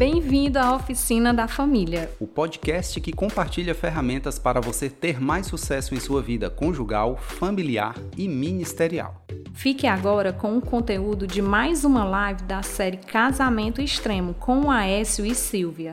Bem-vindo à Oficina da Família, o podcast que compartilha ferramentas para você ter mais sucesso em sua vida conjugal, familiar e ministerial. Fique agora com o conteúdo de mais uma live da série Casamento Extremo com Aécio e Silvia.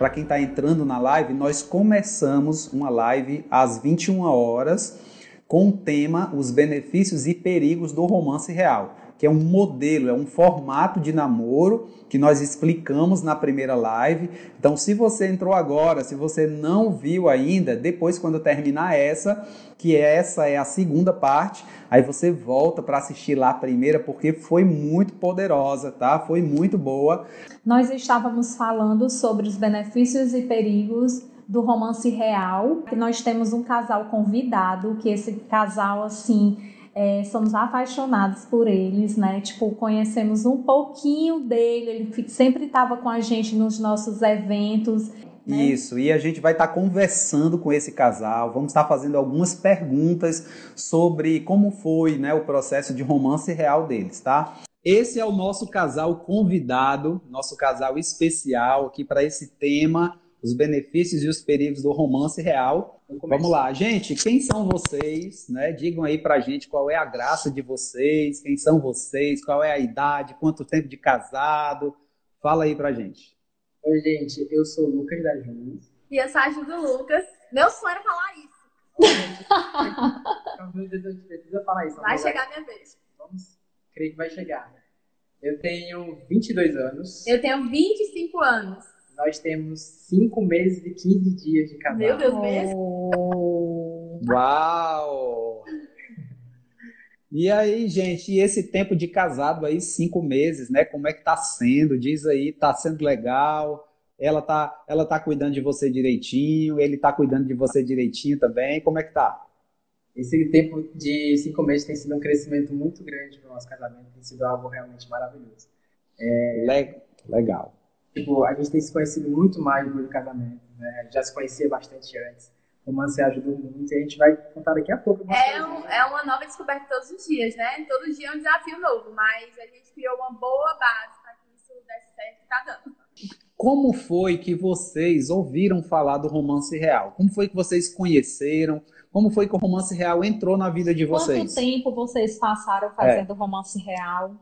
Para quem está entrando na live, nós começamos uma live às 21 horas com o tema Os benefícios e perigos do romance real, que é um modelo, é um formato de namoro que nós explicamos na primeira live. Então, se você entrou agora, se você não viu ainda, depois quando terminar essa, que essa é a segunda parte, aí você volta para assistir lá a primeira porque foi muito poderosa, tá? Foi muito boa. Nós estávamos falando sobre os benefícios e perigos do romance real. Nós temos um casal convidado, que esse casal assim é, somos apaixonados por eles, né? Tipo, conhecemos um pouquinho dele, ele sempre estava com a gente nos nossos eventos. Né? Isso, e a gente vai estar tá conversando com esse casal, vamos estar tá fazendo algumas perguntas sobre como foi né, o processo de romance real deles, tá? Esse é o nosso casal convidado, nosso casal especial aqui para esse tema, os benefícios e os perigos do romance real. Vamos lá, gente, quem são vocês? Né? Digam aí pra gente qual é a graça de vocês, quem são vocês, qual é a idade, quanto tempo de casado. Fala aí pra gente. Oi, gente, eu sou o Lucas da Juns. E eu sou a Ju do Lucas. Meu sonho era falar isso. Meu Deus, gente precisa falar isso. Vai chegar a minha vez. Vamos, creio que vai chegar. Eu tenho 22 anos. Eu tenho 25 anos. Nós temos 5 meses e 15 dias de casado. Meu Deus, mesmo? Uau! E aí, gente, e esse tempo de casado aí, cinco meses, né? Como é que tá sendo? Diz aí, tá sendo legal? Ela tá, ela tá cuidando de você direitinho? Ele tá cuidando de você direitinho também? Como é que tá? Esse tempo de cinco meses tem sido um crescimento muito grande para o nosso casamento, tem sido algo realmente maravilhoso. É... Legal. Tipo, a gente tem se conhecido muito mais depois do casamento, né? A gente já se conhecia bastante antes romance ajudou muito e a gente vai contar daqui a pouco. É, um, é uma nova descoberta todos os dias, né? Todo dia é um desafio novo, mas a gente criou uma boa base para que isso desse certo e tá dando. Como foi que vocês ouviram falar do romance real? Como foi que vocês conheceram? Como foi que o romance real entrou na vida de vocês? Quanto tempo vocês passaram fazendo é. romance real?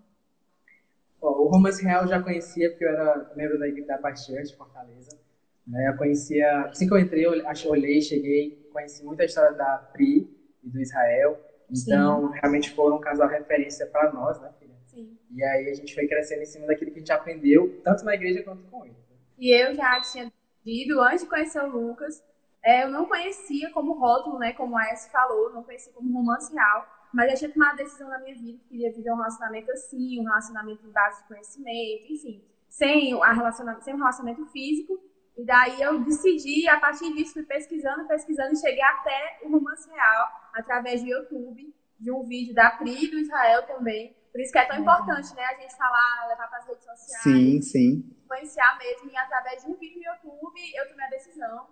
O romance real eu já conhecia porque eu era membro da equipe da Bastian de Fortaleza. Né? Eu conhecia, assim que eu entrei, eu olhei, cheguei, conheci muita história da Pri e do Israel. Então, Sim. realmente foram um casal referência para nós, né, filha? Sim. E aí a gente foi crescendo em cima daquilo que a gente aprendeu, tanto na igreja quanto com ele. E eu já tinha ido, antes de conhecer o Lucas, é, eu não conhecia como rótulo, né, como a S falou, não conhecia como romance real, mas eu tinha tomado uma decisão na minha vida que queria viver um relacionamento assim, um relacionamento em base de conhecimento, enfim, sem, a relacionamento, sem um relacionamento físico, e daí eu decidi, a partir disso, fui pesquisando, pesquisando e cheguei até o romance real através do YouTube, de um vídeo da Pri e do Israel também. Por isso que é tão importante, né? A gente falar, levar para as redes sociais. Sim, sim. Influenciar mesmo. E através de um vídeo no YouTube, eu tomei a decisão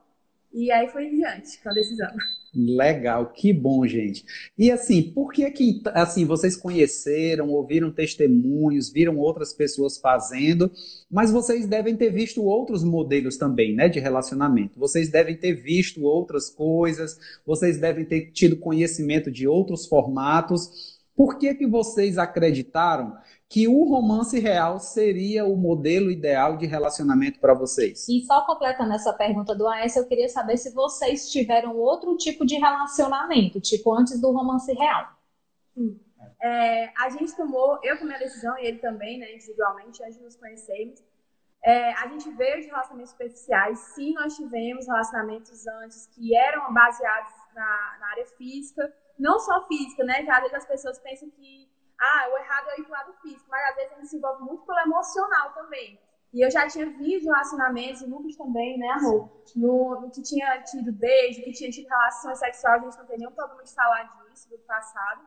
e aí foi em diante com a decisão. Legal, que bom, gente. E assim, por que que assim vocês conheceram, ouviram testemunhos, viram outras pessoas fazendo, mas vocês devem ter visto outros modelos também, né, de relacionamento. Vocês devem ter visto outras coisas, vocês devem ter tido conhecimento de outros formatos. Por que que vocês acreditaram que o romance real seria o modelo ideal de relacionamento para vocês. E só completando essa pergunta do AS, eu queria saber se vocês tiveram outro tipo de relacionamento, tipo antes do romance real. É, a gente tomou, eu tomei a decisão e ele também, né, individualmente, antes de nos conhecermos. É, a gente veio de relacionamentos superficiais, sim, nós tivemos relacionamentos antes que eram baseados na, na área física, não só física, né, que às vezes as pessoas pensam que ah, o errado é ir pro lado físico, mas às vezes a se envolve muito pelo emocional também. E eu já tinha visto relacionamentos, e Lucas também, né, amor? No, no, que tinha tido beijo, que tinha tido relações sexuais, a gente não tem nenhum problema de falar disso do passado.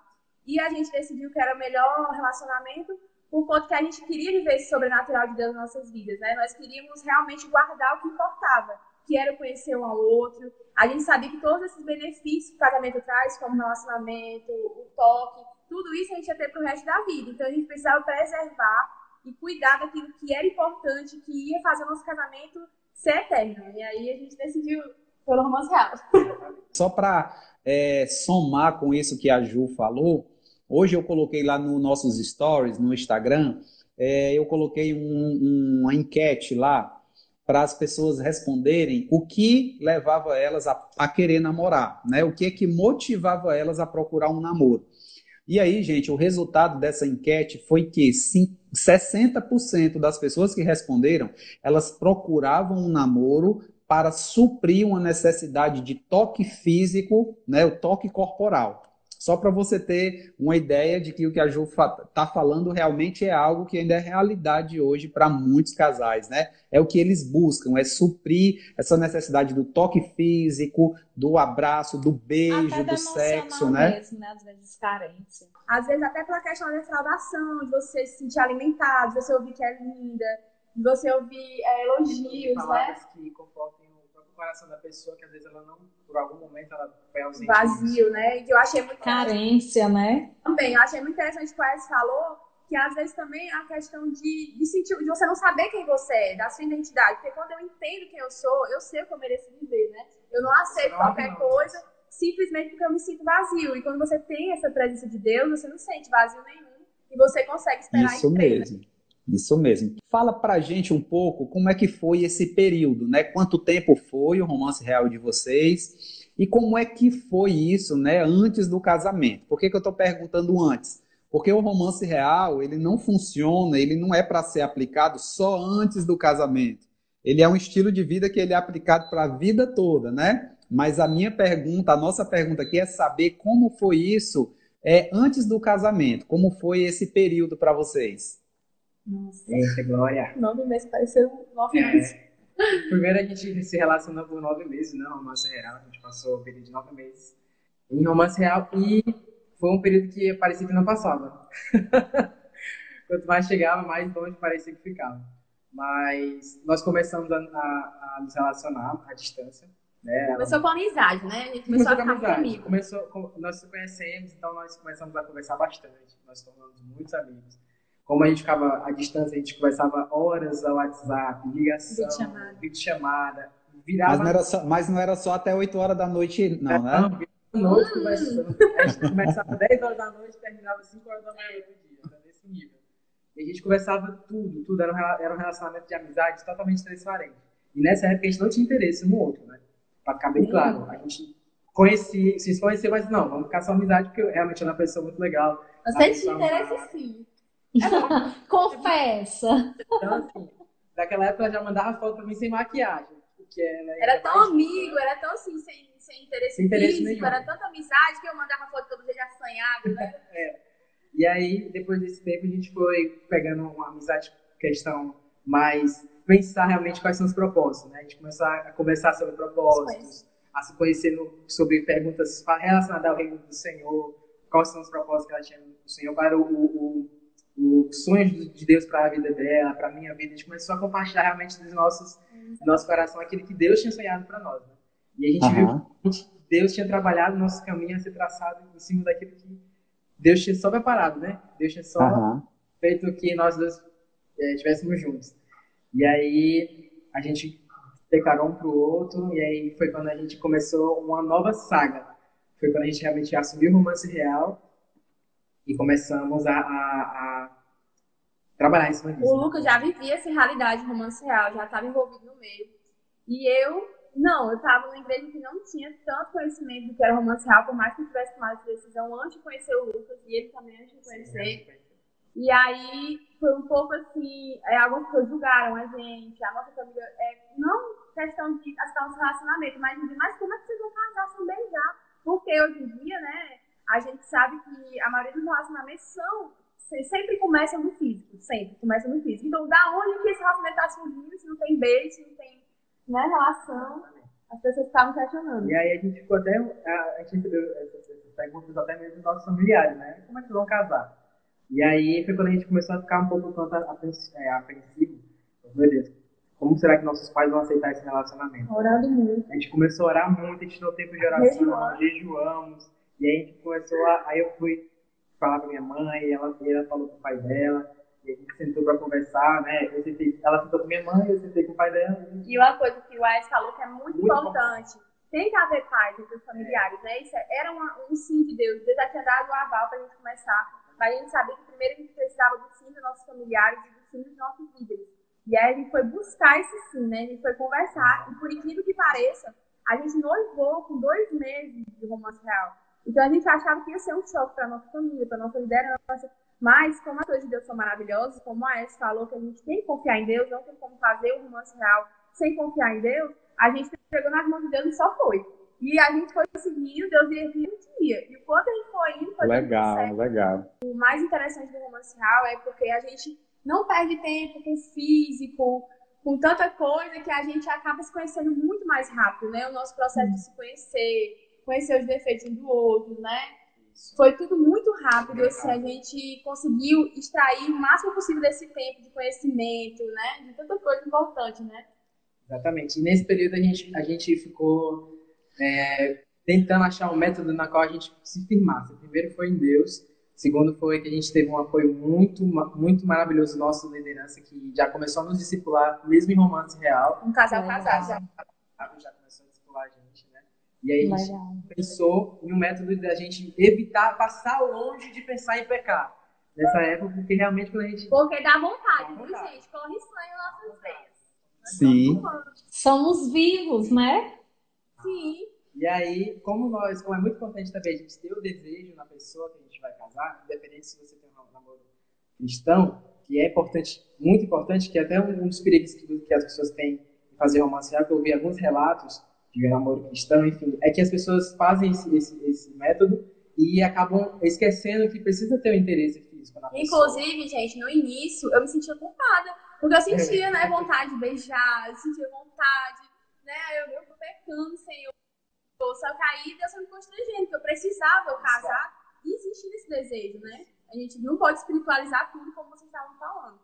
E a gente decidiu que era o melhor relacionamento por conta que a gente queria viver esse sobrenatural de Deus nas nossas vidas, né? Nós queríamos realmente guardar o que importava, que era conhecer um ao outro. A gente sabia que todos esses benefícios que o casamento traz, como relacionamento, o toque, tudo isso a gente ia ter para o resto da vida. Então a gente precisava preservar e cuidar daquilo que era importante, que ia fazer o nosso casamento ser eterno. E aí a gente decidiu pelo romance real. Só para é, somar com isso que a Ju falou, hoje eu coloquei lá nos nossos stories, no Instagram, é, eu coloquei um, uma enquete lá para as pessoas responderem o que levava elas a, a, querer namorar, né? O que é que motivava elas a procurar um namoro. E aí, gente, o resultado dessa enquete foi que 60% das pessoas que responderam, elas procuravam um namoro para suprir uma necessidade de toque físico, né, o toque corporal. Só para você ter uma ideia de que o que a Ju está falando realmente é algo que ainda é realidade hoje para muitos casais, né? É o que eles buscam, é suprir essa necessidade do toque físico, do abraço, do beijo, até do sexo, né? Mesmo, né? Às vezes carência. Às vezes até pela questão da defraudação, de você se sentir alimentado, de você ouvir que é linda, de você ouvir é, elogios, né? que coração da pessoa, que às vezes ela não, por algum momento, ela foi ausente. Vazio, né? E que eu achei muito Carência, né? Também, eu achei muito interessante o que o falou, que às vezes também é a questão de, de sentir, de você não saber quem você é, da sua identidade. Porque quando eu entendo quem eu sou, eu sei o que eu mereço viver, né? Eu não aceito não, qualquer não. coisa simplesmente porque eu me sinto vazio. E quando você tem essa presença de Deus, você não sente vazio nenhum e você consegue esperar Isso mesmo. Isso mesmo. Fala pra gente um pouco como é que foi esse período, né? Quanto tempo foi o romance real de vocês e como é que foi isso, né, antes do casamento? Por que, que eu estou perguntando antes? Porque o romance real, ele não funciona, ele não é para ser aplicado só antes do casamento. Ele é um estilo de vida que ele é aplicado para a vida toda, né? Mas a minha pergunta, a nossa pergunta aqui é saber como foi isso é, antes do casamento, como foi esse período para vocês? Nossa. Eita, Glória. Nove meses, pareceu nove é. meses. Primeiro a gente se relacionou por nove meses, né? Romance real. A gente passou o período de nove meses em romance real e foi um período que parecia que não passava. Quanto mais chegava, mais longe parecia que ficava. Mas nós começamos a, a, a nos relacionar à distância. Né? Começou com amizade, né? A gente começou, começou a ficar amigo. Começou, com, nós nos conhecemos, então nós começamos a conversar bastante. Nós tornamos muitos amigos. Como a gente ficava à distância, a gente conversava horas ao WhatsApp, ligação, vídeo chamada. Virava... Mas, não era só, mas não era só até 8 horas da noite, não, né? Não, noite conversando. A gente começava 10 horas da noite e terminava 5 horas da manhã outro dia, era nesse nível. E a gente conversava tudo, tudo. Era um, era um relacionamento de amizade totalmente transparente. E nessa época a gente não tinha interesse um no outro, né? Pra ficar bem claro. A gente conhecia, se conhecia, mas não, vamos ficar só amizade, porque realmente era uma pessoa muito legal. Você tinha interesse sim. Confessa. Então, assim, naquela época ela já mandava foto pra mim sem maquiagem. Porque ela era tão amigo, era tão assim, sem, sem interesse, sem interesse físico, nenhum. era tanta amizade que eu mandava foto todo dia assanhado, né? é. E aí, depois desse tempo, a gente foi pegando uma amizade questão mais pensar realmente quais são os propósitos, né? A gente começou a conversar sobre propósitos, a se conhecer no, sobre perguntas relacionadas ao reino do Senhor, quais são os propósitos que ela tinha no Senhor para o, o os sonhos de Deus para a vida dela, para a minha vida. A gente começou a compartilhar realmente dos nossos, do nosso coração aquilo que Deus tinha sonhado para nós. Né? E a gente uhum. viu que Deus tinha trabalhado nosso caminho a ser traçado em cima daquilo que Deus tinha só preparado, né? Deus tinha só uhum. feito que nós dois é, estivéssemos juntos. E aí a gente declarou um para o outro, e aí foi quando a gente começou uma nova saga. Foi quando a gente realmente assumiu o romance real e começamos a, a, a trabalhar em cima disso. O Lucas já vivia essa realidade romance real, já estava envolvido no meio. E eu, não, eu estava numa igreja que não tinha tanto conhecimento do que era romance real, por mais que eu tivesse tomado essa decisão antes de conhecer o Lucas, e ele também antes de conhecer. Sim, e aí foi um pouco assim, é, algumas pessoas julgaram a gente, a nossa família, é, não questão de questão de relacionamento, mas, mas como é que vocês vão casar sem beijar? Porque hoje em dia, né, a gente sabe que a maioria dos relacionamentos são sempre começa no físico, sempre começa no físico. Então, da onde que esse relacionamento está surgindo se não tem beijo, se não tem né, relação? As pessoas estavam questionando. E aí a gente ficou até. A, gente recebeu essas, perguntas até mesmo dos nossos familiares, né? Como é que vocês vão casar? E aí foi quando a gente começou a ficar um pouco tanto é, apreensivo. Meu Deus. como será que nossos pais vão aceitar esse relacionamento? Orando muito. A gente começou a orar muito, a gente deu tempo de oração, jejuamos e aí a gente começou a. Aí eu fui falar com minha mãe, ela, ela falou com o pai dela, e a gente sentou para conversar, né? Eu sentei, ela sentou com minha mãe, eu sentei com o pai dela. E uma coisa que o Aes falou que é muito, muito importante. Bom. Tem que haver paz entre os familiares, né? Isso era uma, um sim de Deus. Deus já tinha dado o aval para a gente começar. Mas a gente sabia que primeiro a gente precisava do sim dos nossos familiares e do sim dos nossos líderes. E aí a gente foi buscar esse sim, né? A gente foi conversar. E por incrível que pareça, a gente noivou com dois meses de romance real. Então a gente achava que ia ser um choque para nossa família, para nossa liderança. Mas, como as coisas de Deus são maravilhosas, como a S falou, que a gente tem que confiar em Deus, não tem como fazer o romance real sem confiar em Deus, a gente pegou nas mãos de Deus e só foi. E a gente foi seguindo, Deus ia vir um dia. E o quanto a gente foi indo, foi Legal, certo. legal. O mais interessante do romance real é porque a gente não perde tempo com físico, com tanta coisa que a gente acaba se conhecendo muito mais rápido, né? O nosso processo de se conhecer, conhecer os defeitos do outro, né? Foi tudo muito rápido, assim, a gente conseguiu extrair o máximo possível desse tempo de conhecimento, né? De tanta coisa importante, né? Exatamente. E nesse período a gente, a gente ficou é, tentando achar um método na qual a gente se firmasse. Primeiro foi em Deus, segundo foi que a gente teve um apoio muito, muito maravilhoso nosso liderança, que já começou a nos discipular, mesmo em romance real. Um casal casado já. Já começou a discipular a gente, né? E aí a gente Legal. pensou em um método da gente evitar, passar longe de pensar em pecar. Nessa época, porque realmente quando a gente... Porque dá vontade, viu, gente? Corre sangue nossas veias. Sim. Somos vivos, né? Sim. E aí, como nós, como é muito importante também a gente ter o desejo na pessoa que a gente vai casar, independente se você tem um namoro cristão, que é importante, muito importante, que é até um dos perigos que as pessoas têm em fazer romance real, que eu ouvi alguns relatos de namoro cristão, enfim, é que as pessoas fazem esse, esse, esse método e acabam esquecendo que precisa ter o um interesse físico na pessoa. Inclusive, gente, no início eu me sentia culpada porque eu sentia, né, vontade de beijar, eu sentia vontade, né, eu, eu pecando, Senhor. Só que aí Deus me constrangendo, que eu precisava eu casar e existir esse desejo, né? A gente não pode espiritualizar tudo como vocês estavam falando.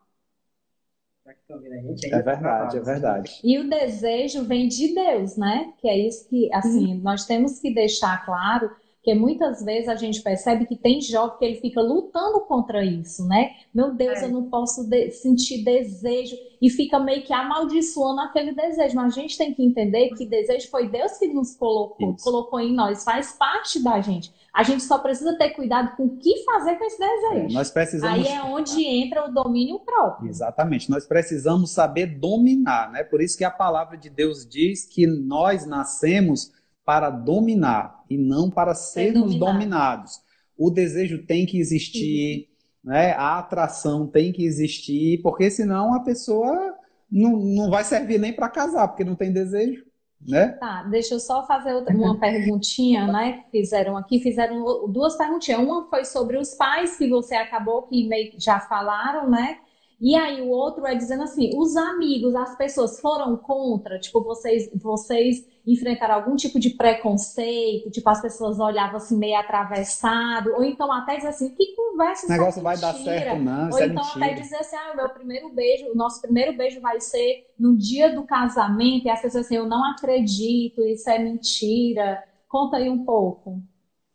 É verdade, é verdade. E o desejo vem de Deus, né? Que é isso que, assim, nós temos que deixar claro porque muitas vezes a gente percebe que tem jovem que ele fica lutando contra isso, né? Meu Deus, é. eu não posso de sentir desejo e fica meio que amaldiçoando aquele desejo. Mas a gente tem que entender que desejo foi Deus que nos colocou, isso. colocou em nós, faz parte da gente. A gente só precisa ter cuidado com o que fazer com esse desejo. É, nós precisamos. Aí é onde entra o domínio próprio. Exatamente. Nós precisamos saber dominar, né? Por isso que a palavra de Deus diz que nós nascemos para dominar e não para sermos dominados. O desejo tem que existir, uhum. né? a atração tem que existir, porque senão a pessoa não, não vai servir nem para casar, porque não tem desejo. Né? Tá, deixa eu só fazer uma perguntinha, né? Que fizeram aqui, fizeram duas perguntinhas. Uma foi sobre os pais que você acabou que meio já falaram, né? E aí o outro é dizendo assim, os amigos, as pessoas foram contra, tipo, vocês, vocês enfrentar algum tipo de preconceito, tipo, as pessoas olhavam assim meio atravessado, ou então até dizer assim, que conversa Esse negócio é vai dar certo, não, Ou é então mentira. até dizer assim, ah, o meu primeiro beijo, o nosso primeiro beijo vai ser no dia do casamento, e as pessoas assim, eu não acredito, isso é mentira. Conta aí um pouco.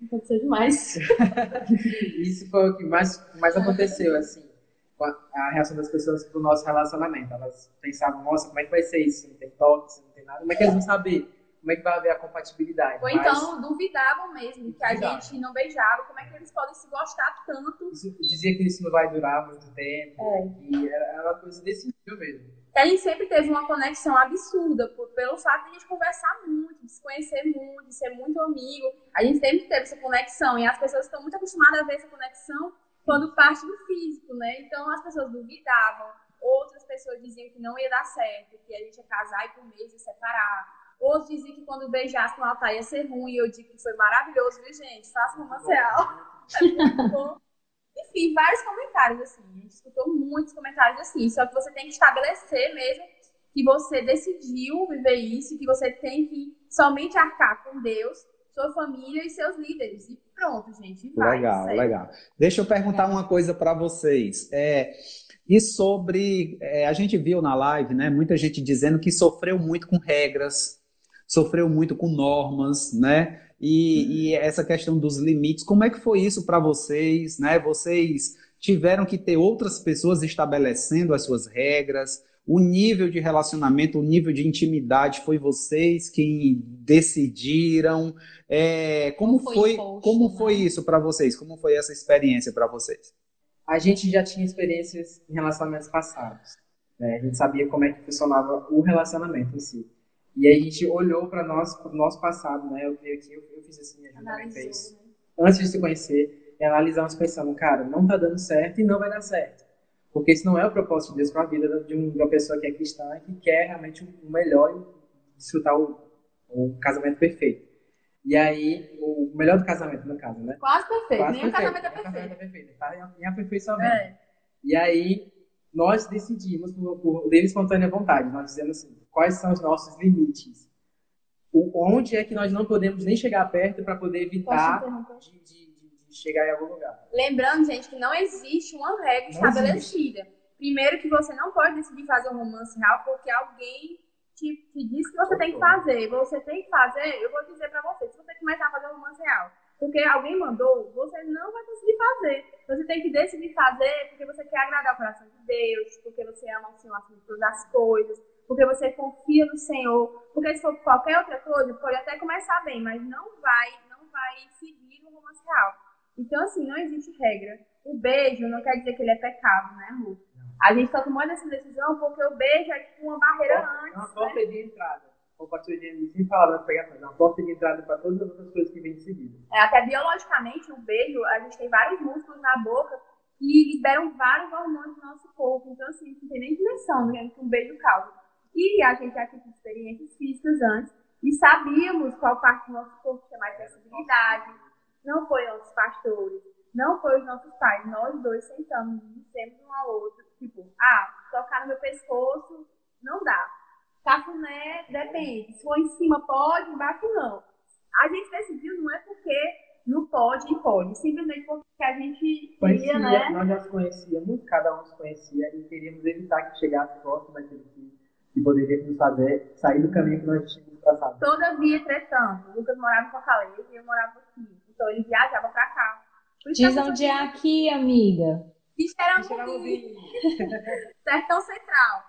Aconteceu demais. isso foi o que mais, mais aconteceu, assim a reação das pessoas pro nosso relacionamento. Elas pensavam, nossa, como é que vai ser isso? Não tem toque, não tem nada. Como é que eles vão saber? como é que vai haver a compatibilidade. Ou Mas... então duvidavam mesmo que a gente não beijava, como é que eles podem se gostar tanto. Dizia que isso não vai durar muito tempo, é. e era uma coisa desse nível mesmo. A gente sempre teve uma conexão absurda, por, pelo fato de a gente conversar muito, de se conhecer muito, de ser muito amigo. A gente sempre teve essa conexão, e as pessoas estão muito acostumadas a ver essa conexão quando parte do físico, né? Então as pessoas duvidavam, outras pessoas diziam que não ia dar certo, que a gente ia casar e por mês ia separar Outros diziam que quando beijasse no altar ia ser ruim. E eu digo que foi maravilhoso, viu, gente? Faça romance real. Enfim, vários comentários assim. A gente escutou muitos comentários assim. Só que você tem que estabelecer mesmo que você decidiu viver isso, que você tem que somente arcar com Deus, sua família e seus líderes. E pronto, gente. Vai, legal, legal. Deixa eu perguntar uma coisa para vocês. É, E sobre, é, a gente viu na live, né, muita gente dizendo que sofreu muito com regras, sofreu muito com normas, né? E, e essa questão dos limites, como é que foi isso para vocês, né? Vocês tiveram que ter outras pessoas estabelecendo as suas regras, o nível de relacionamento, o nível de intimidade foi vocês quem decidiram. É, como, como foi, foi como né? foi isso para vocês? Como foi essa experiência para vocês? A gente já tinha experiências em relacionamentos passados. Né? A gente sabia como é que funcionava o relacionamento em si. E aí a gente olhou para nós, para o nosso passado, né? Eu veio aqui, eu, eu fiz assim, a gente também fez. Né? Antes de se conhecer, analisamos pensando, cara, não tá dando certo e não vai dar certo. Porque isso não é o propósito de Deus para a vida de uma pessoa que é cristã e que quer realmente o melhor e desfrutar o, o casamento perfeito. E aí, o melhor do casamento, no caso, né? Quase perfeito. Quase Nem perfeito. o casamento é perfeito. casamento é perfeito. Tá em aperfeiçoamento. É. E aí, nós decidimos, por, por livre espontânea vontade, nós dizemos assim, quais são os nossos limites. O, onde é que nós não podemos nem chegar perto para poder evitar de, de de chegar em algum lugar. Lembrando, gente, que não existe uma regra não estabelecida. Existe. Primeiro que você não pode decidir fazer um romance real porque alguém te, te disse que você tem que fazer. Você tem que fazer, eu vou dizer para você, se você começar a fazer um romance real, porque alguém mandou, você não vai conseguir fazer. Você tem que decidir fazer porque você quer agradar o coração de Deus, porque você ama o Senhor acima de todas as coisas, porque você confia no Senhor. Porque se for qualquer outra coisa, pode até começar bem, mas não vai, não vai seguir no romance real. Então, assim, não existe regra. O beijo não quer dizer que ele é pecado, né, amor? A gente só tomou essa decisão porque o beijo é tipo uma barreira é antes. É uma porta né? de entrada. Como o pastor Jenny sempre falava nas pregações, é uma porta de entrada para todas as outras coisas que vêm de seguida. É, até biologicamente, o beijo, a gente tem vários músculos na boca que liberam vários hormônios do nosso corpo. Então, assim, não tem nem dimensão do que um beijo causa. E a gente já tinha experiências físicas antes e sabíamos qual parte do nosso corpo tinha mais sensibilidade não foi nossos pastores, não foi os nossos pais. Nós dois sentamos e dissemos um ao outro, tipo, ah, tocar no meu pescoço não dá. Cafuné, depende. Se for em cima, pode, embaixo não. A gente decidiu, não é porque não pode e pode, simplesmente porque a gente conhecia, né? Nós já se conhecíamos, cada um se conhecia e queríamos evitar que chegasse próximo daquele que, que poderia nos fazer sair do caminho que nós tínhamos traçado. Todavia, entretanto, Lucas morava em Fortaleza e eu morava. Então ele viajava pra cá. Diz onde é aqui, amiga. Xeramobim. Sertão Central.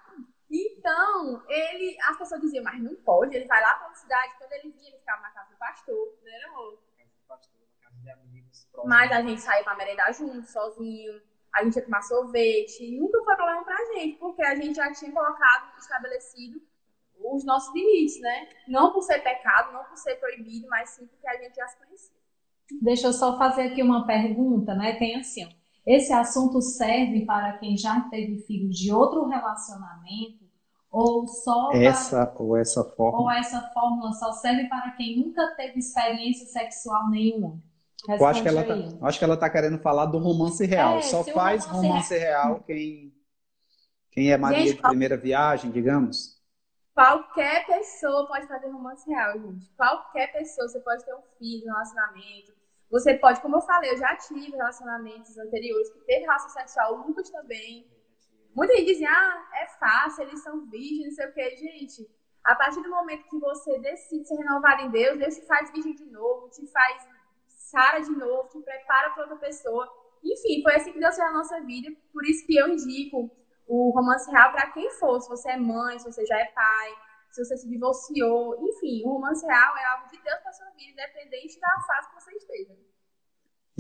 Então, ele, as pessoas diziam, mas não pode, ele vai lá pra uma cidade, quando ele vinha, ele ficava na casa do pastor, né, amor? Mas a gente saía pra merendar junto, sozinho, a gente ia tomar sorvete, nunca foi problema pra gente, porque a gente já tinha colocado, estabelecido os nossos limites, né? Não por ser pecado, não por ser proibido, mas sim porque a gente já se conhecia. Deixa eu só fazer aqui uma pergunta, né? Tem assim, esse assunto serve para quem já teve filho de outro relacionamento ou só essa para... ou essa fórmula ou essa fórmula só serve para quem nunca teve experiência sexual nenhuma? eu acho que ela tá, acho que ela tá querendo falar do romance real. É, só faz romance, romance real, real quem quem é Maria Gente, de primeira viagem, digamos. Qualquer pessoa pode fazer romance real, gente. Qualquer pessoa, você pode ter um filho, um relacionamento, você pode, como eu falei, eu já tive relacionamentos anteriores que teve relação sexual, o Lucas também. Muita gente dizia, ah, é fácil, eles são virgens, não sei o quê. Gente, a partir do momento que você decide se renovar em Deus, Deus te faz virgem de novo, te faz Sara de novo, te prepara para outra pessoa. Enfim, foi assim que Deus fez a nossa vida. Por isso que eu indico o romance real para quem for. Se você é mãe, se você já é pai, se você se divorciou, enfim, o romance real é algo de Deus para sua vida, independente da fase que você esteja.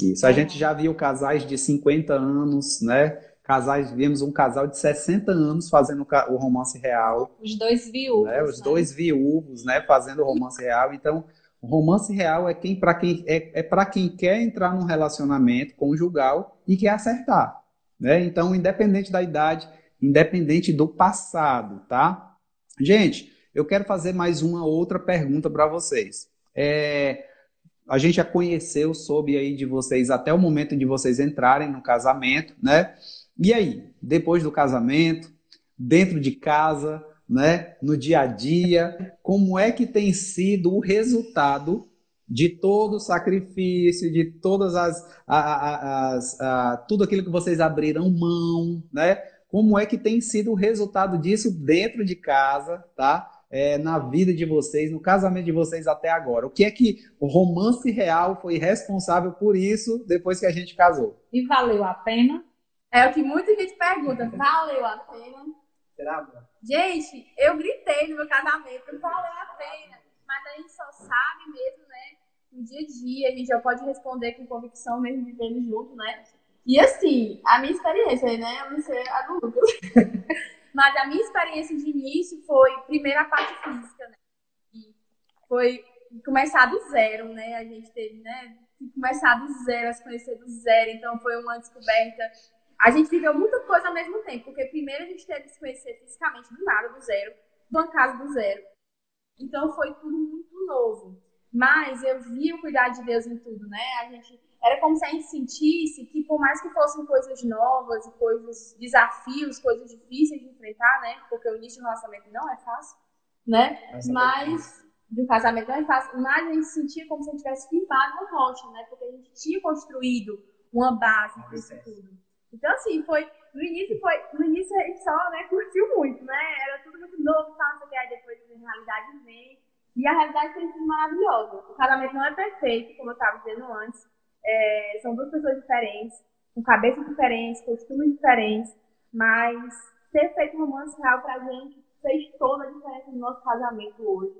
Isso, a gente já viu casais de 50 anos, né? Casais, vimos um casal de 60 anos fazendo o romance real. Os dois viúvos. Né? Os né? dois viúvos, né? Fazendo o romance real. Então, o romance real é quem para quem é, é para quem quer entrar num relacionamento conjugal e quer acertar, né? Então, independente da idade, independente do passado, tá? Gente, eu quero fazer mais uma outra pergunta para vocês. É, a gente já conheceu, soube aí de vocês até o momento de vocês entrarem no casamento, né? E aí, depois do casamento, dentro de casa, né, no dia a dia, como é que tem sido o resultado de todo o sacrifício, de todas as, as, as, as tudo aquilo que vocês abriram mão, né? como é que tem sido o resultado disso dentro de casa, tá? É, na vida de vocês, no casamento de vocês até agora. O que é que o romance real foi responsável por isso depois que a gente casou? E valeu a pena? É o que muita gente pergunta. Valeu a pena? Será, Gente, eu gritei no meu casamento, valeu a pena. Mas a gente só sabe mesmo, né? No dia a dia, a gente já pode responder com convicção mesmo vivendo junto, né? E assim, a minha experiência, né? Eu não sei a do Lucas. Mas a minha experiência de início foi, primeiro, a parte física, né? E foi começar do zero, né? A gente teve, né? Começar do zero, se conhecer do zero. Então, foi uma descoberta. A gente viveu muita coisa ao mesmo tempo, porque primeiro a gente teve que se conhecer fisicamente do nada, do zero, casa do zero. Então, foi tudo muito novo. Mas eu vi o cuidado de Deus em tudo, né? A gente era como se a gente sentisse que, por mais que fossem coisas novas e coisas, desafios, coisas difíceis de enfrentar, né? Porque o início do relacionamento não é fácil, né? Mas, de um casamento não é fácil, mas a gente sentia como se a gente tivesse firmado na rocha, né? Porque a gente tinha construído uma base para isso tudo. Então, assim, foi. No início, foi, no início a gente só né, curtiu muito, né? Era tudo muito novo, não sei aí depois a realidade vem. E a realidade tem sido maravilhosa. O casamento não é perfeito, como eu estava dizendo antes é, são duas pessoas diferentes, com cabeças diferentes, costumes diferentes, mas ter feito um romance real pra gente fez toda a diferença no nosso casamento hoje.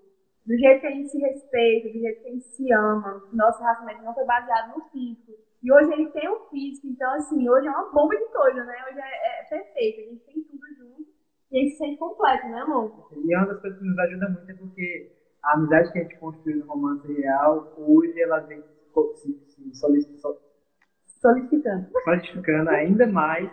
Do jeito que a gente se respeita, do jeito que a gente se ama, nosso relacionamento não foi baseado no físico. E hoje ele tem o físico, então assim, hoje é uma bomba de coisa, né? Hoje é, é perfeito, a gente tem tudo junto e a gente se sente completo, né, amor? E uma das coisas que nos ajuda muito é porque a amizade que a gente construiu no romance real, hoje ela vem se solidificando. solidificando ainda mais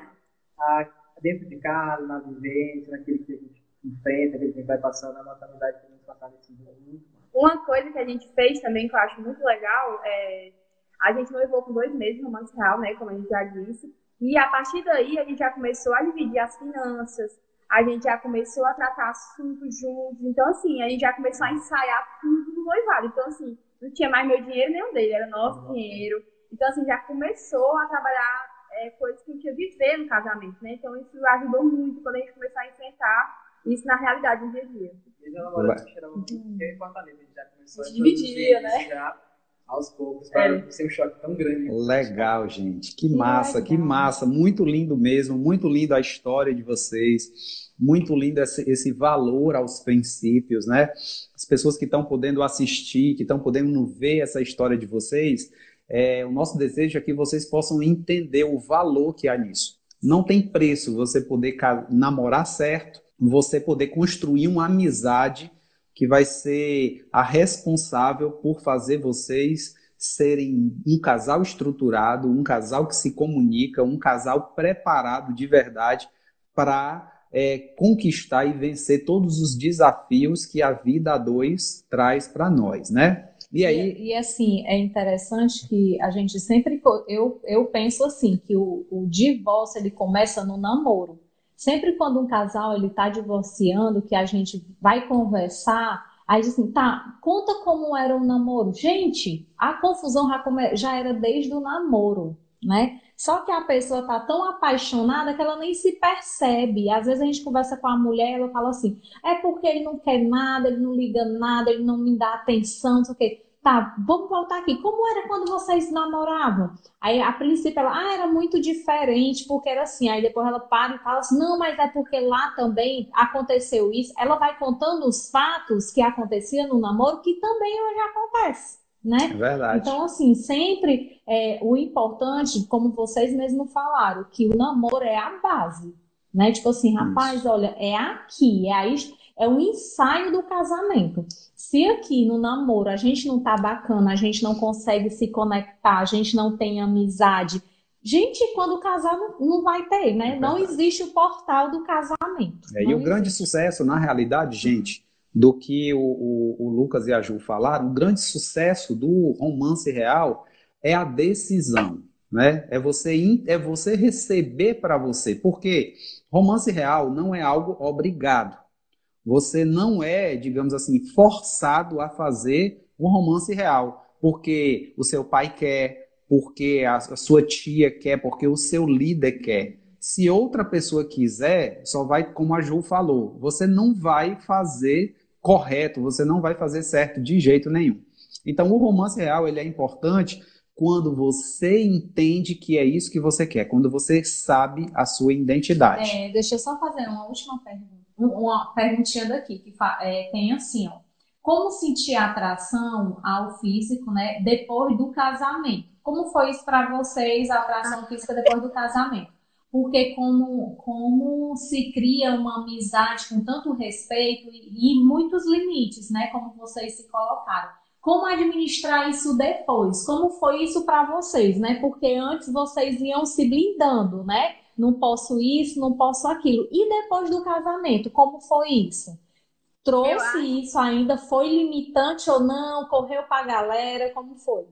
a, dentro de casa, na vivência, naquilo que a gente enfrenta, que a gente vai passando, a nossa amizade tem nos fortalecido muito. Uma coisa que a gente fez também, que eu acho muito legal, é a gente noivou com dois meses no romance real, né, como a gente já disse, e a partir daí a gente já começou a dividir as finanças, a gente já começou a tratar assuntos juntos, então assim, a gente já começou a ensaiar tudo no noivado, então assim, não tinha mais meu dinheiro nem o dele, era nosso uhum. dinheiro. Então, assim, já começou a trabalhar é, coisas que a gente ia viver no casamento, né? Então, isso ajudou muito quando a gente começou a enfrentar isso na realidade no dia a dia. E já namorou que cheirava muito em Fortaleza, a gente já começou a, a dividia, né? Já aos poucos, para é. ser um choque tão grande. Legal, gente. Que massa, que, que massa. Muito lindo mesmo, muito lindo a história de vocês muito lindo esse, esse valor aos princípios, né? As pessoas que estão podendo assistir, que estão podendo ver essa história de vocês, é, o nosso desejo é que vocês possam entender o valor que há nisso. Não tem preço você poder namorar certo, você poder construir uma amizade que vai ser a responsável por fazer vocês serem um casal estruturado, um casal que se comunica, um casal preparado de verdade para é, conquistar e vencer todos os desafios que a vida a dois traz para nós, né? E aí e, e, assim é interessante que a gente sempre eu, eu penso assim que o, o divórcio ele começa no namoro. Sempre quando um casal ele está divorciando, que a gente vai conversar, aí diz assim, tá, conta como era o namoro. Gente, a confusão já, era desde o namoro, né? Só que a pessoa tá tão apaixonada que ela nem se percebe. Às vezes a gente conversa com a mulher, ela fala assim: é porque ele não quer nada, ele não liga nada, ele não me dá atenção, não sei o quê. Tá, vamos voltar aqui. Como era quando vocês namoravam? Aí, a princípio, ela, ah, era muito diferente, porque era assim. Aí depois ela para e fala assim: não, mas é porque lá também aconteceu isso. Ela vai contando os fatos que aconteciam no namoro, que também hoje acontece né? É verdade. Então, assim, sempre é, o importante, como vocês mesmos falaram, que o namoro é a base, né? Tipo assim, rapaz, Isso. olha, é aqui, é aí, é o ensaio do casamento. Se aqui no namoro a gente não tá bacana, a gente não consegue se conectar, a gente não tem amizade, Gente, quando casar não, não vai ter, né? É não existe o portal do casamento. É, e o grande sucesso, na realidade, gente, do que o, o, o, Lucas e a Ju falaram, o grande sucesso do romance real é a decisão, né? É você, é você receber para você, porque romance real não é algo obrigado. Você não é, digamos assim, forçado a fazer um romance real, porque o seu pai quer, porque a, sua tia quer, porque o seu líder quer. Se outra pessoa quiser, só vai, como a Ju falou, você não vai fazer correto, você não vai fazer certo de jeito nenhum. Então, o romance real ele é importante quando você entende que é isso que você quer, quando você sabe a sua identidade. É, deixa eu só fazer uma última pergunta, uma perguntinha daqui que é, tem assim, ó. Como sentir atração ao físico, né, depois do casamento? Como foi isso para vocês, a atração física depois do casamento? Porque como, como se cria uma amizade com tanto respeito e, e muitos limites, né, como vocês se colocaram. Como administrar isso depois? Como foi isso para vocês, né? Porque antes vocês iam se blindando, né? Não posso isso, não posso aquilo. E depois do casamento, como foi isso? Trouxe isso ainda? Foi limitante ou não? Correu para a galera? Como foi?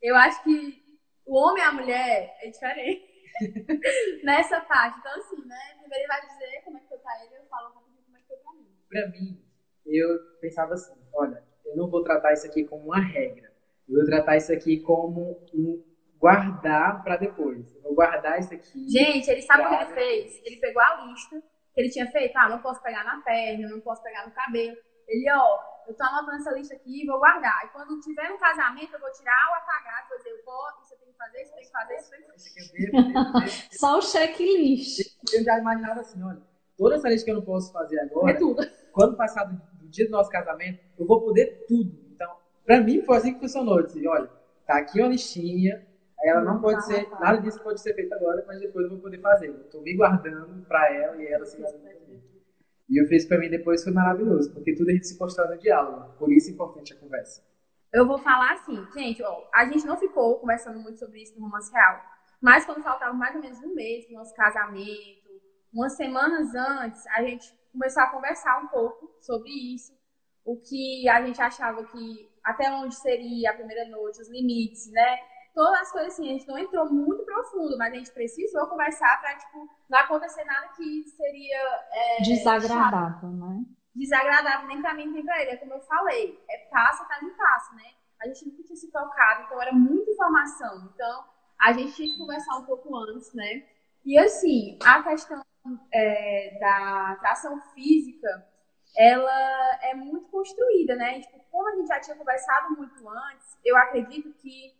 Eu acho que o homem e a mulher é diferente nessa parte. Então, assim, né? Primeiro ele vai dizer como é que foi pra ele, eu falo como é que foi pra mim. Pra mim, eu pensava assim, olha, eu não vou tratar isso aqui como uma regra. Eu vou tratar isso aqui como um guardar para depois. Eu vou guardar isso aqui. Gente, ele sabe o que ele fez? Ele pegou a lista que ele tinha feito. Ah, não posso pegar na perna, não posso pegar no cabelo. Ele, ó, eu tô anotando essa lista aqui e vou guardar. E quando tiver um casamento, eu vou tirar ou apagar, vou dizer, eu vou, isso eu tenho que fazer, isso eu tenho que fazer, isso eu tenho que fazer. Só o checklist. Eu já imaginava assim, olha, toda essa lista que eu não posso fazer agora, é tudo. quando passar do dia do nosso casamento, eu vou poder tudo. Então, pra mim foi assim que funcionou. Eu disse, olha, tá aqui uma listinha, ela não pode tá, ser, tá. nada disso pode ser feito agora, mas depois eu vou poder fazer. Eu tô me guardando pra ela e ela se guardando pra mim. E eu fiz pra mim depois foi maravilhoso, porque tudo a gente se postou no diálogo. Por isso é importante a conversa. Eu vou falar assim, gente, ó, a gente não ficou conversando muito sobre isso no romance real, mas quando faltava mais ou menos um mês pro nosso casamento, umas semanas antes, a gente começar a conversar um pouco sobre isso, o que a gente achava que até onde seria a primeira noite, os limites, né? Todas as coisas assim, a gente não entrou muito profundo, mas a gente precisou conversar para tipo não acontecer nada que seria é, desagradável, né? Desagradável nem para mim nem para ele, é como eu falei, é passo atrás de passo, né? A gente nunca tinha se tocado, então era muita informação. Então a gente tinha que conversar um pouco antes, né? E assim, a questão é, da atração física, ela é muito construída, né? tipo, como a gente já tinha conversado muito antes, eu acredito que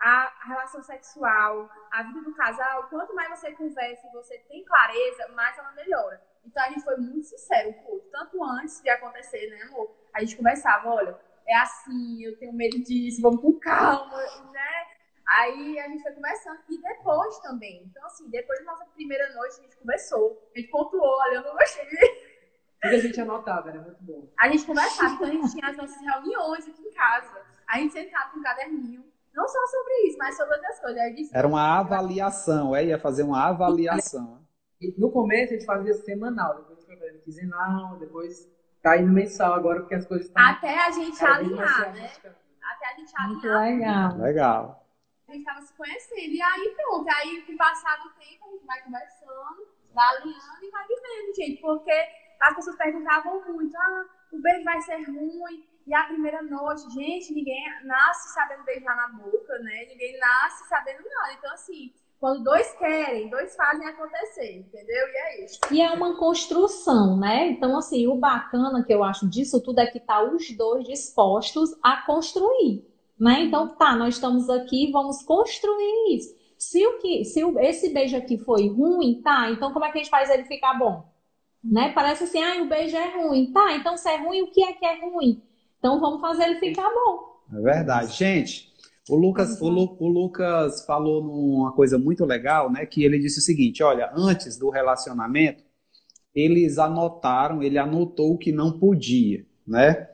a relação sexual, a vida do casal, quanto mais você conversa e você tem clareza, mais ela melhora. Então a gente foi muito sincero, pô, tanto antes de acontecer, né, amor? A gente conversava, olha, é assim, eu tenho medo disso, vamos com calma, né? Aí a gente foi conversando. E depois também. Então, assim, depois da nossa primeira noite, a gente conversou. A gente pontuou, olha, eu não gostei. Tudo a gente anotava, era muito bom. A gente conversava, então a gente tinha as nossas reuniões aqui em casa. A gente sentava com um caderninho. Não só sobre isso, mas sobre outras coisas. Disse, era uma avaliação, é? Ia fazer uma avaliação. No começo a gente fazia semanal, depois foi fazendo quinzenal, depois tá indo mensal agora, porque as coisas estão. Até a gente alinhar, né? Até a gente alinhar. Legal. Legal a gente estava se conhecendo. E aí pronto, aí com o passar do tempo a gente vai conversando, vai alinhando e vai vivendo, gente. Porque as pessoas perguntavam muito, ah, o beijo vai ser ruim. E a primeira noite, gente, ninguém nasce sabendo beijar na boca, né? Ninguém nasce sabendo nada. Então, assim, quando dois querem, dois fazem acontecer, entendeu? E é isso. E é uma construção, né? Então, assim, o bacana que eu acho disso tudo é que tá os dois dispostos a construir. Né? Então, tá, nós estamos aqui, vamos construir isso. Se, o que, se o, esse beijo aqui foi ruim, tá, então como é que a gente faz ele ficar bom? Né? Parece assim, ah, o beijo é ruim. Tá, então se é ruim, o que é que é ruim? Então vamos fazer ele ficar bom. É verdade. Gente, o Lucas, o, Lu, o, Lucas falou numa coisa muito legal, né? Que ele disse o seguinte: olha, antes do relacionamento, eles anotaram, ele anotou o que não podia, né?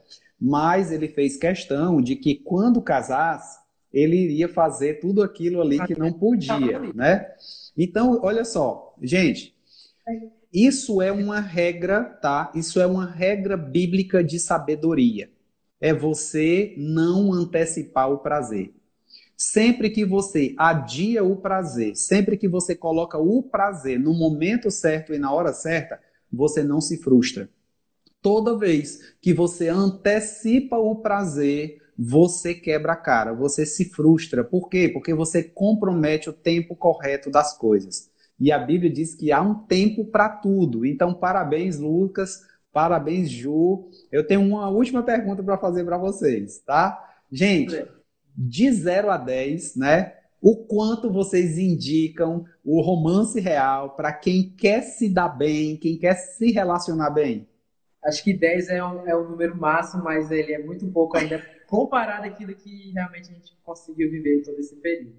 mas ele fez questão de que quando casasse, ele iria fazer tudo aquilo ali que não podia, né? Então, olha só, gente, isso é uma regra, tá? Isso é uma regra bíblica de sabedoria. É você não antecipar o prazer. Sempre que você adia o prazer, sempre que você coloca o prazer no momento certo e na hora certa, você não se frustra. Toda vez que você antecipa o prazer, você quebra a cara, você se frustra. Por quê? Porque você compromete o tempo correto das coisas. E a Bíblia diz que há um tempo para tudo. Então, parabéns, Lucas. Parabéns, Ju. Eu tenho uma última pergunta para fazer para vocês, tá? Gente, de 0 a 10, né? O quanto vocês indicam o romance real para quem quer se dar bem, quem quer se relacionar bem? Acho que 10 é um, é um número máximo, mas ele é muito pouco ainda comparado àquilo que realmente a gente conseguiu viver todo esse período.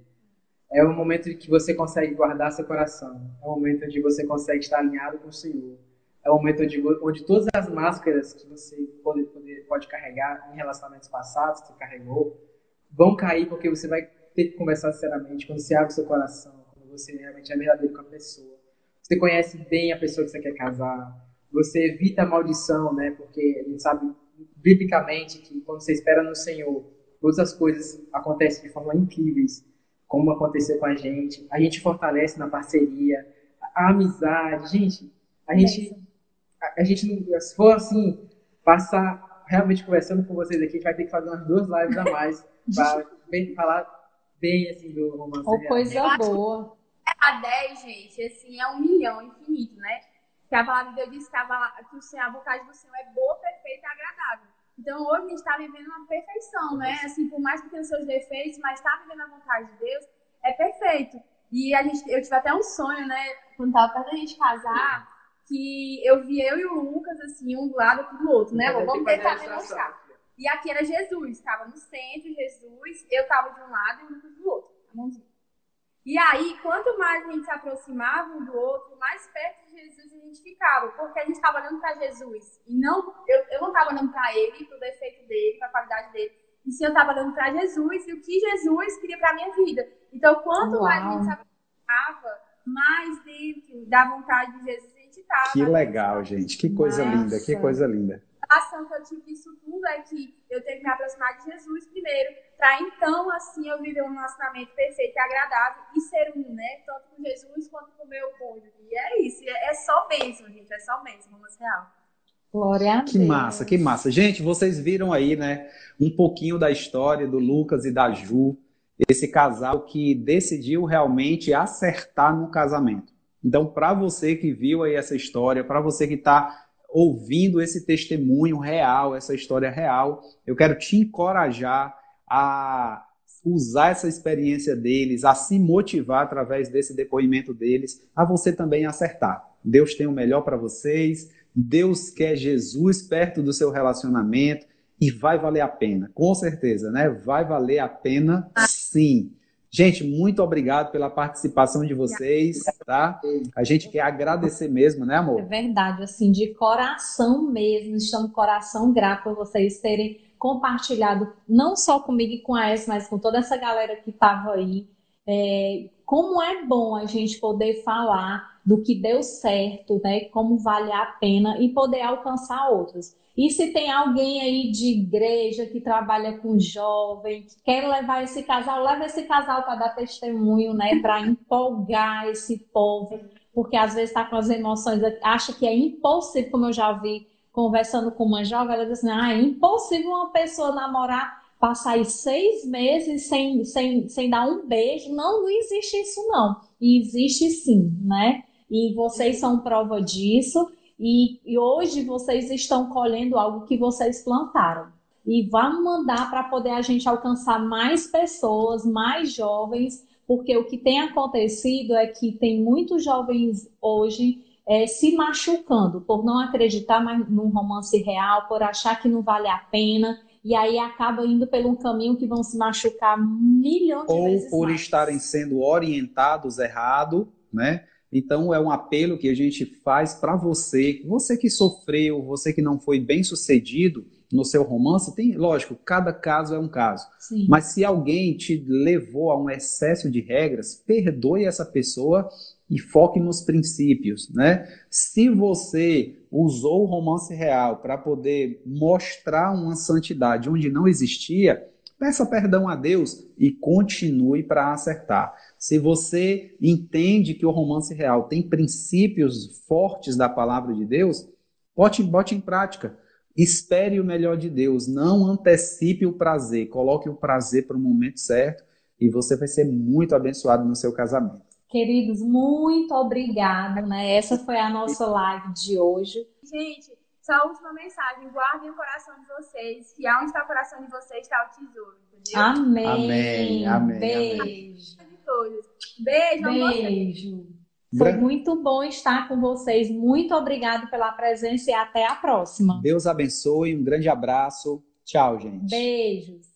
É um momento em que você consegue guardar seu coração. É um momento onde você consegue estar alinhado com o Senhor. É um momento onde, onde todas as máscaras que você pode, pode, pode carregar em relacionamentos passados, que você carregou, vão cair porque você vai ter que conversar sinceramente. Quando você abre seu coração, quando você realmente é verdadeiro com a pessoa. Você conhece bem a pessoa que você quer casar. Você evita a maldição, né? Porque a gente sabe biblicamente que quando você espera no Senhor, todas as coisas acontecem de forma incríveis, como aconteceu com a gente. A gente fortalece na parceria, a amizade, gente. A gente, a, gente, se for assim, passar realmente conversando com vocês aqui, a gente vai ter que fazer umas duas lives a mais para falar bem assim do romance. Ou coisa boa. A 10, gente, assim, é um milhão infinito, né? Que a palavra de Deus diz que a, que o Senhor, a vontade do Senhor é boa, perfeita e agradável. Então, hoje a gente está vivendo uma perfeição, né? Assim, por mais que tenha seus defeitos, mas está vivendo a vontade de Deus, é perfeito. E a gente, eu tive até um sonho, né? Quando estava perto da gente casar, que eu vi eu e o Lucas, assim, um do lado e do outro, né? Vamos tentar demonstrar. E aqui era Jesus, estava no centro, Jesus, eu estava de um lado e o Lucas do outro, a mãozinha. E aí, quanto mais a gente se aproximava um do outro, mais perto de Jesus a gente ficava, porque a gente estava olhando para Jesus. E não, eu, eu não estava olhando para ele, para o defeito dele, para a qualidade dele. E sim, eu estava olhando para Jesus e o que Jesus queria para a minha vida. Então, quanto Uau. mais a gente se aproximava, mais dentro da vontade de Jesus estava. Que legal, gente. Que coisa Nossa. linda, que coisa linda a ação que eu tive disso tudo é que eu tenho que me aproximar de Jesus primeiro, para então, assim, eu viver um relacionamento perfeito e agradável e ser um, né? Tanto com Jesus quanto com o meu cônjuge. E é isso, é só bênção, gente, é só bênção, vamos real. Glória a que Deus. massa, que massa. Gente, vocês viram aí, né, um pouquinho da história do Lucas e da Ju, esse casal que decidiu realmente acertar no casamento. Então, para você que viu aí essa história, para você que está ouvindo esse testemunho real, essa história real, eu quero te encorajar a usar essa experiência deles, a se motivar através desse depoimento deles, a você também acertar. Deus tem o melhor para vocês, Deus quer Jesus perto do seu relacionamento e vai valer a pena, com certeza, né? Vai valer a pena sim. Gente, muito obrigado pela participação de vocês, tá? A gente quer agradecer mesmo, né, amor? É verdade, assim, de coração mesmo, estamos coração grato por vocês terem compartilhado, não só comigo e com a S, mas com toda essa galera que estava aí. É, como é bom a gente poder falar do que deu certo, né? Como vale a pena e poder alcançar outros. E se tem alguém aí de igreja que trabalha com jovem, que quer levar esse casal, leva esse casal para dar testemunho, né? Para empolgar esse povo, porque às vezes está com as emoções, acha que é impossível, como eu já vi conversando com uma jovem, ela diz assim: ah, é impossível uma pessoa namorar, passar aí seis meses sem, sem, sem dar um beijo. Não, não existe isso, não. E existe sim, né? E vocês são prova disso. E, e hoje vocês estão colhendo algo que vocês plantaram. E vamos mandar para poder a gente alcançar mais pessoas, mais jovens, porque o que tem acontecido é que tem muitos jovens hoje é, se machucando por não acreditar mais num romance real, por achar que não vale a pena, e aí acaba indo pelo um caminho que vão se machucar milhões de Ou vezes por mais. estarem sendo orientados errado, né? Então é um apelo que a gente faz para você, você que sofreu, você que não foi bem sucedido no seu romance, tem, lógico, cada caso é um caso. Sim. Mas se alguém te levou a um excesso de regras, perdoe essa pessoa e foque nos princípios, né? Se você usou o romance real para poder mostrar uma santidade onde não existia, peça perdão a Deus e continue para acertar. Se você entende que o romance real tem princípios fortes da palavra de Deus, bote, bote em prática. Espere o melhor de Deus, não antecipe o prazer, coloque o prazer para o momento certo e você vai ser muito abençoado no seu casamento. Queridos, muito obrigada, né? Essa foi a nossa live de hoje. Gente, só a última mensagem. Guardem o coração de vocês, que onde está o coração de vocês está o tesouro, entendeu? Amém. Amém, amém, Beijo. Beijo, Beijo. Foi muito bom estar com vocês. Muito obrigado pela presença e até a próxima. Deus abençoe. Um grande abraço. Tchau, gente. Beijos.